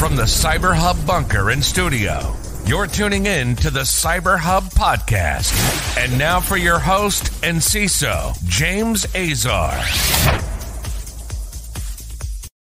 From the Cyber Hub bunker and studio, you're tuning in to the Cyber Hub podcast. And now for your host and CISO, James Azar.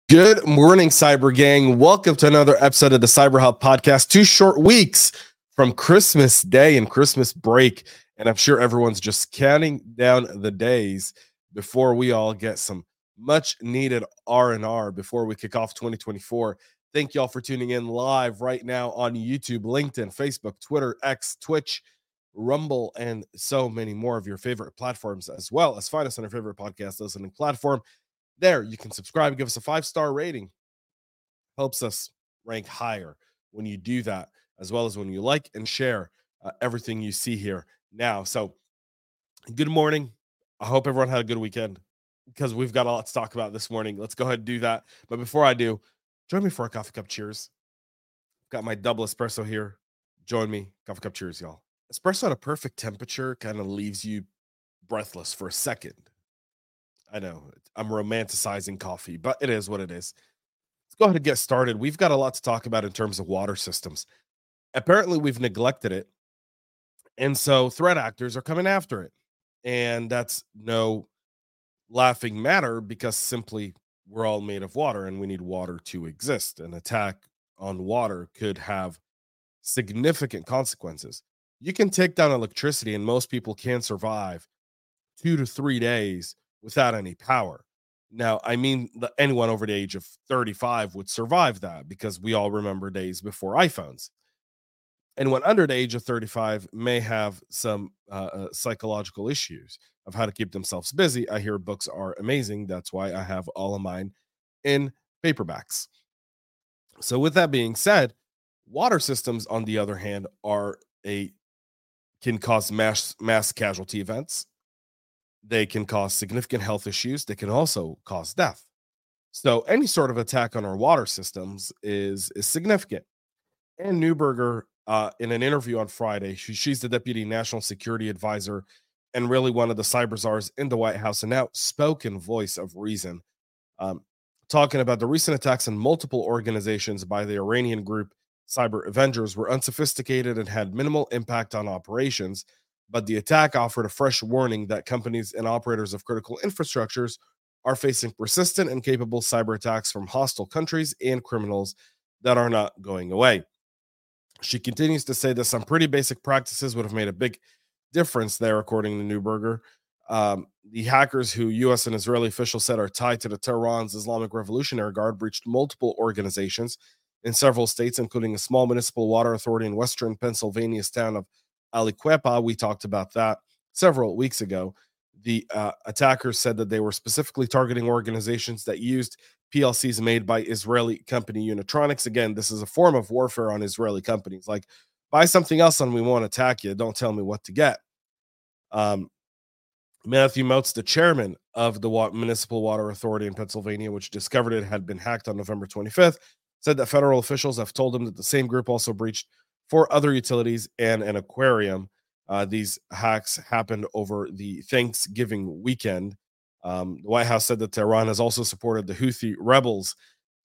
Good morning, Cyber Gang. Welcome to another episode of the Cyber Hub podcast. Two short weeks from Christmas Day and Christmas break. And I'm sure everyone's just counting down the days before we all get some much needed R&R before we kick off 2024. Thank y'all for tuning in live right now on YouTube, LinkedIn, Facebook, Twitter, X, Twitch, Rumble, and so many more of your favorite platforms, as well as find us on your favorite podcast listening platform. There, you can subscribe, give us a five star rating. Helps us rank higher when you do that, as well as when you like and share uh, everything you see here now. So, good morning. I hope everyone had a good weekend because we've got a lot to talk about this morning. Let's go ahead and do that. But before I do, Join me for a coffee cup cheers. Got my double espresso here. Join me. Coffee cup cheers, y'all. Espresso at a perfect temperature kind of leaves you breathless for a second. I know I'm romanticizing coffee, but it is what it is. Let's go ahead and get started. We've got a lot to talk about in terms of water systems. Apparently, we've neglected it. And so threat actors are coming after it. And that's no laughing matter because simply we're all made of water and we need water to exist. An attack on water could have significant consequences. You can take down electricity, and most people can survive two to three days without any power. Now, I mean, anyone over the age of 35 would survive that because we all remember days before iPhones. Anyone under the age of 35 may have some uh, uh, psychological issues of how to keep themselves busy. I hear books are amazing. That's why I have all of mine in paperbacks. So, with that being said, water systems, on the other hand, are a can cause mass mass casualty events. They can cause significant health issues. They can also cause death. So, any sort of attack on our water systems is is significant. And Neuberger, uh, in an interview on Friday, she, she's the deputy national security advisor and really one of the cyber czars in the White House, an outspoken voice of reason, um, talking about the recent attacks on multiple organizations by the Iranian group Cyber Avengers were unsophisticated and had minimal impact on operations. But the attack offered a fresh warning that companies and operators of critical infrastructures are facing persistent and capable cyber attacks from hostile countries and criminals that are not going away. She continues to say that some pretty basic practices would have made a big difference there, according to Neuberger. Um, the hackers who U.S. and Israeli officials said are tied to the Tehran's Islamic Revolutionary Guard breached multiple organizations in several states, including a small municipal water authority in western Pennsylvania's town of Aliquippa. We talked about that several weeks ago. The uh, attackers said that they were specifically targeting organizations that used PLCs made by Israeli company Unitronics. Again, this is a form of warfare on Israeli companies. Like buy something else and we won't attack you. Don't tell me what to get. Um, Matthew Mottes, the chairman of the Municipal Water Authority in Pennsylvania, which discovered it had been hacked on November 25th, said that federal officials have told him that the same group also breached four other utilities and an aquarium. Uh, these hacks happened over the Thanksgiving weekend. Um, the White House said that Tehran has also supported the Houthi rebels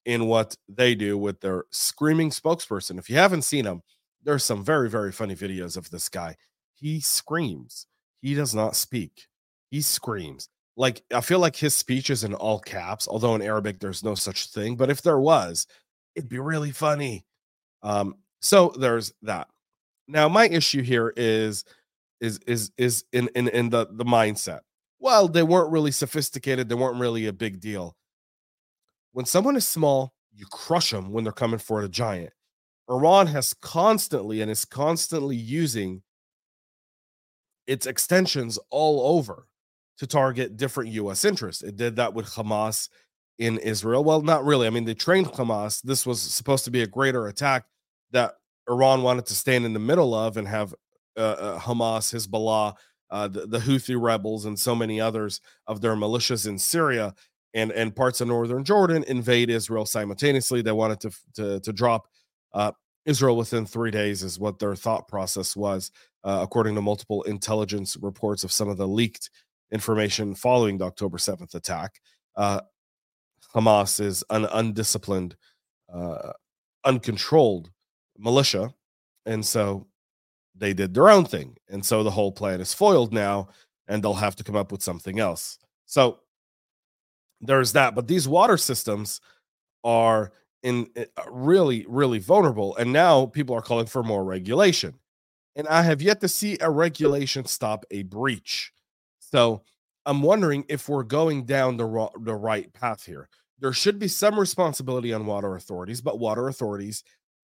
in what they do with their screaming spokesperson. If you haven't seen him, there's some very very funny videos of this guy. He screams. He does not speak. He screams. Like i feel like his speech is in all caps although in arabic there's no such thing but if there was it'd be really funny. Um so there's that now my issue here is is is is in in in the the mindset well they weren't really sophisticated they weren't really a big deal when someone is small you crush them when they're coming for a giant Iran has constantly and is constantly using its extensions all over to target different US interests. It did that with Hamas in Israel. Well, not really. I mean, they trained Hamas. This was supposed to be a greater attack that Iran wanted to stand in the middle of and have uh, uh, Hamas, Hezbollah, uh, the, the Houthi rebels, and so many others of their militias in Syria and, and parts of northern Jordan invade Israel simultaneously. They wanted to, to, to drop uh, Israel within three days is what their thought process was, uh, according to multiple intelligence reports of some of the leaked information following the October 7th attack. Uh, Hamas is an undisciplined uncontrolled militia. And so they did their own thing. And so the whole plan is foiled now, and they'll have to come up with something else. So there's that. But these water systems are in uh, really, really vulnerable. And now people are calling for more regulation. And I have yet to see a regulation stop a breach. So I'm wondering if we're going down the, ro- the right path here. There should be some responsibility on water authorities, but water authorities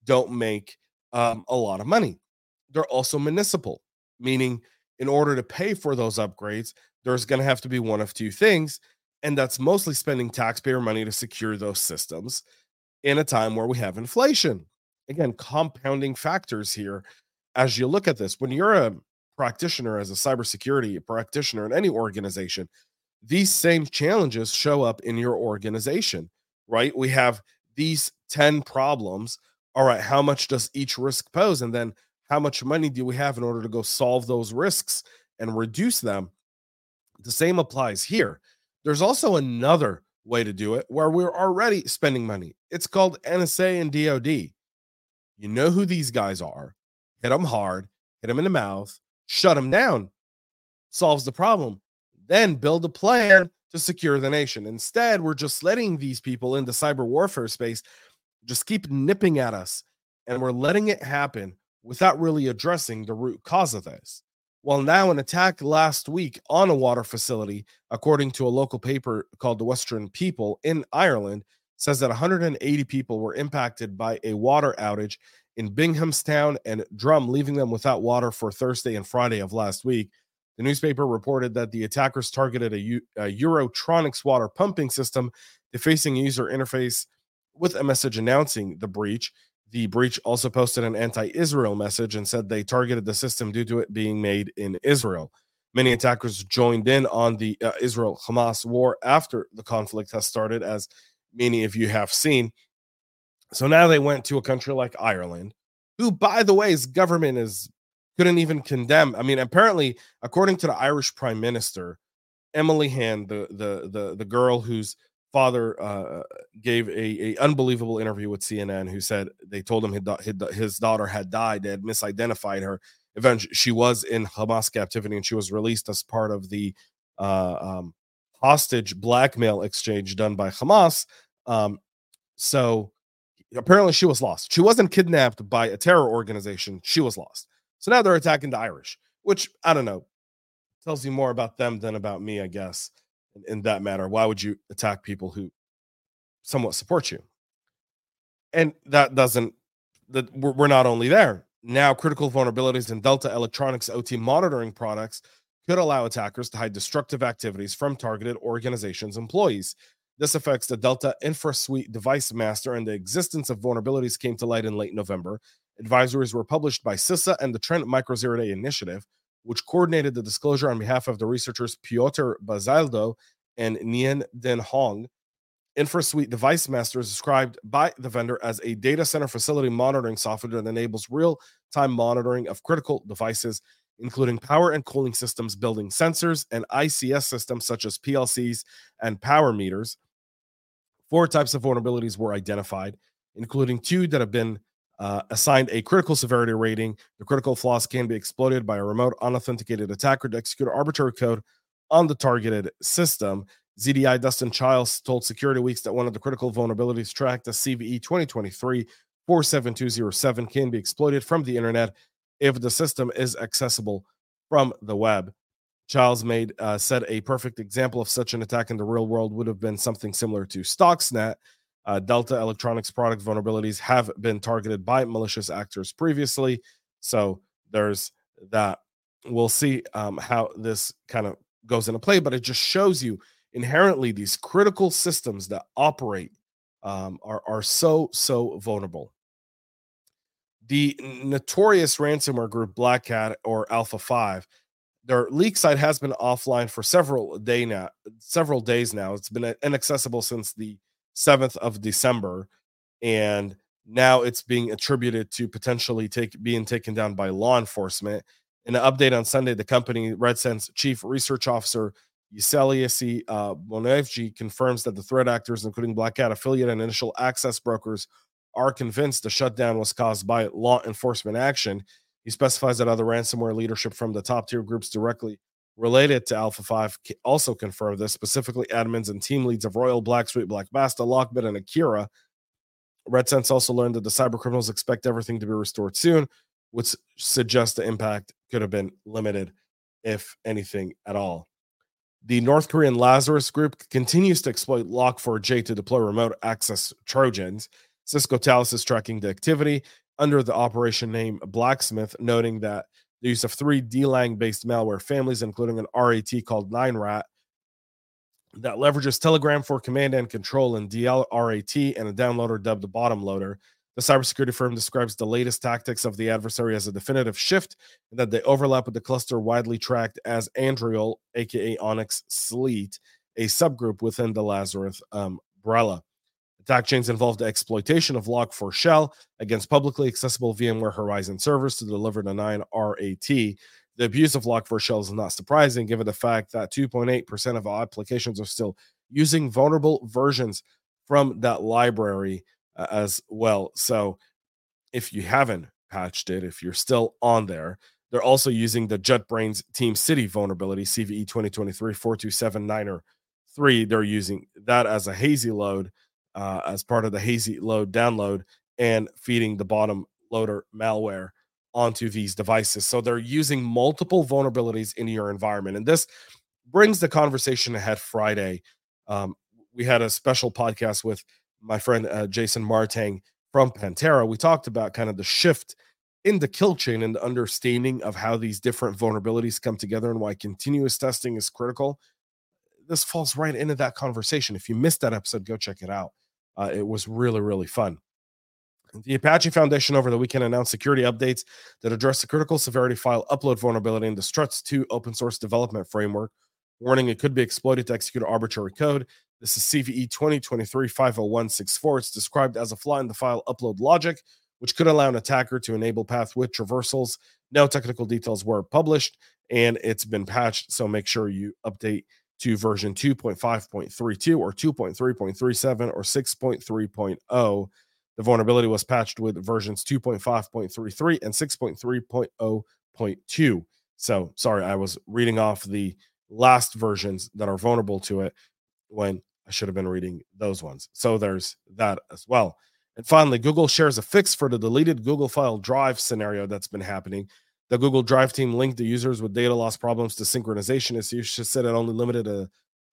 don't make um, a lot of money. They're also municipal, meaning in order to pay for those upgrades, there's going to have to be one of two things. And that's mostly spending taxpayer money to secure those systems in a time where we have inflation. Again, compounding factors here as you look at this. When you're a practitioner, as a cybersecurity practitioner in any organization, these same challenges show up in your organization, right? We have these 10 problems. All right, how much does each risk pose? And then how much money do we have in order to go solve those risks and reduce them? The same applies here. There's also another way to do it where we're already spending money. It's called NSA and DoD. You know who these guys are. Hit them hard, hit them in the mouth, shut them down. Solves the problem. Then build a plan to secure the nation. Instead, we're just letting these people in the cyber warfare space just keep nipping at us and we're letting it happen without really addressing the root cause of this. Well, now an attack last week on a water facility, according to a local paper called the Western People in Ireland, says that 180 people were impacted by a water outage in Binghamstown and Drum, leaving them without water for Thursday and Friday of last week. The newspaper reported that the attackers targeted a, U- a Unitronics water pumping system, defacing user interface with a message announcing the breach. The breach also posted an anti Israel message and said they targeted the system due to it being made in Israel. Many attackers joined in on the uh, Israel Hamas war after the conflict has started, as many of you have seen. So now they went to a country like Ireland, who, by the way, his government is couldn't even condemn. I mean, apparently, according to the Irish Prime Minister, Emily Hand, the the the the girl who's father uh, gave a, a unbelievable interview with CNN, who said they told him his, daughter had died. They had misidentified her. Eventually, she was in Hamas captivity and she was released as part of the uh, um, hostage blackmail exchange done by Hamas. Um, so apparently, she was lost. She wasn't kidnapped by a terror organization. She was lost. So now they're attacking the Irish, which I don't know tells you more about them than about me, I guess in, that matter. Why would you attack people who somewhat support you? And that doesn't that we're, not only there now critical vulnerabilities in delta electronics ot monitoring products could allow attackers to hide destructive activities from targeted organizations employees this affects the delta infrasuite device master and the existence of vulnerabilities came to light in late november advisories were published by cisa and the trend micro zero day initiative which coordinated the disclosure on behalf of the researchers Piotr Bazydło and Nien Den Hong. InfraSuite Device Master is described by the vendor as a data center facility monitoring software that enables real time monitoring of critical devices, including power and cooling systems, building sensors, and ICS systems such as PLCs and power meters. Four types of vulnerabilities were identified, including two that have been uh, assigned a critical severity rating. The critical flaws can be exploited by a remote unauthenticated attacker to execute arbitrary code on the targeted system. ZDI Dustin Childs told Security Weeks that one of the critical vulnerabilities tracked as CVE 2023 47207 can be exploited from the internet if the system is accessible from the web. Childs made uh, said a perfect example of such an attack in the real world would have been something similar to Stuxnet, uh, Delta Electronics product vulnerabilities have been targeted by malicious actors previously. So there's that. We'll see um, how this kind of goes into play, but it just shows you inherently these critical systems that operate um, are, are so, so vulnerable. The notorious ransomware group BlackCat or ALPHV their leak site has been offline for several day now several days now it's been inaccessible since the 7th of December. And now it's being attributed to potentially take being taken down by law enforcement. In an update on Sunday, the company Red RedSense chief research officer Yuseliasi uh, Bonevji confirms that the threat actors, including BlackCat affiliate and initial access brokers, are convinced the shutdown was caused by law enforcement action. He specifies that other ransomware leadership from the top tier groups directly related to ALPHV also confirmed this, specifically admins and team leads of Royal, BlackSuit, Black Basta, Lockbit, and Akira. Red Sense also learned that the cyber criminals expect everything to be restored soon, which suggests the impact could have been limited, if anything at all. The North Korean Lazarus Group continues to exploit Log4j to deploy remote access Trojans. Cisco Talos is tracking the activity under the operation name Blacksmith, noting that the use of three DLang based malware families, including an RAT called 9rat, that leverages Telegram for command and control and DLRAT and a downloader dubbed the bottom loader. The cybersecurity firm describes the latest tactics of the adversary as a definitive shift and that they overlap with the cluster widely tracked as Andariel, aka Onyx Sleet, a subgroup within the Lazarus um, umbrella. Attack chains involved the exploitation of Log4Shell against publicly accessible VMware Horizon servers to deliver the 9RAT. The abuse of Log4Shell is not surprising given the fact that 2.8% of all applications are still using vulnerable versions from that library uh, as well. So if you haven't patched it, if you're still on there, they're also using the JetBrains Team City vulnerability, CVE 2023 4279 3. They're using that as a hazy load uh, as part of the hazy load download and feeding the bottom loader malware onto these devices. So they're using multiple vulnerabilities in your environment. And this brings the conversation ahead Friday. Um, we had a special podcast with my friend uh, Jason Mar-Tang from Pentera. We talked about kind of the shift in the kill chain and the understanding of how these different vulnerabilities come together and why continuous testing is critical. This falls right into that conversation. If you missed that episode, go check it out. Uh, it was really, really fun. The Apache Foundation over the weekend announced security updates that address the critical severity file upload vulnerability in the Struts 2 open source development framework, warning it could be exploited to execute arbitrary code. This is CVE 2023 50164. It's described as a flaw in the file upload logic, which could allow an attacker to enable path with traversals. No technical details were published, and it's been patched. So make sure you update to version 2.5.32 or 2.3.37 or 6.3.0. The vulnerability was patched with versions 2.5.33 and 6.3.0.2. So, sorry, I was reading off the last versions that are vulnerable to it when I should have been reading those ones. So, there's that as well. And finally, Google shares a fix for the deleted Google File Drive scenario that's been happening. The Google Drive team linked the users with data loss problems to synchronization. Issues. She said it only limited a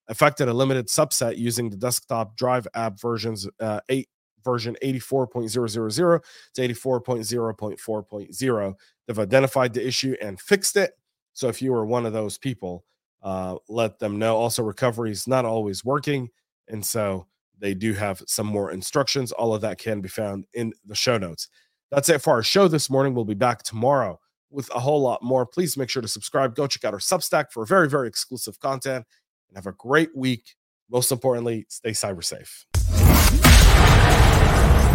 affected a limited subset using the desktop drive app versions uh, 8 version 84.000 to 84.0.4.0 they've identified the issue and fixed it. So if you were one of those people uh, let them know. Also recovery is not always working and so they do have some more instructions. All of that can be found in the show notes. That's it for our show this morning. We'll be back tomorrow with a whole lot more. Please make sure to subscribe. Go check out our Substack for very, very exclusive content and have a great week. Most importantly, stay cyber safe.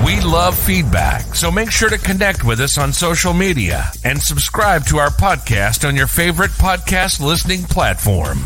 We love feedback, so make sure to connect with us on social media and subscribe to our podcast on your favorite podcast listening platform.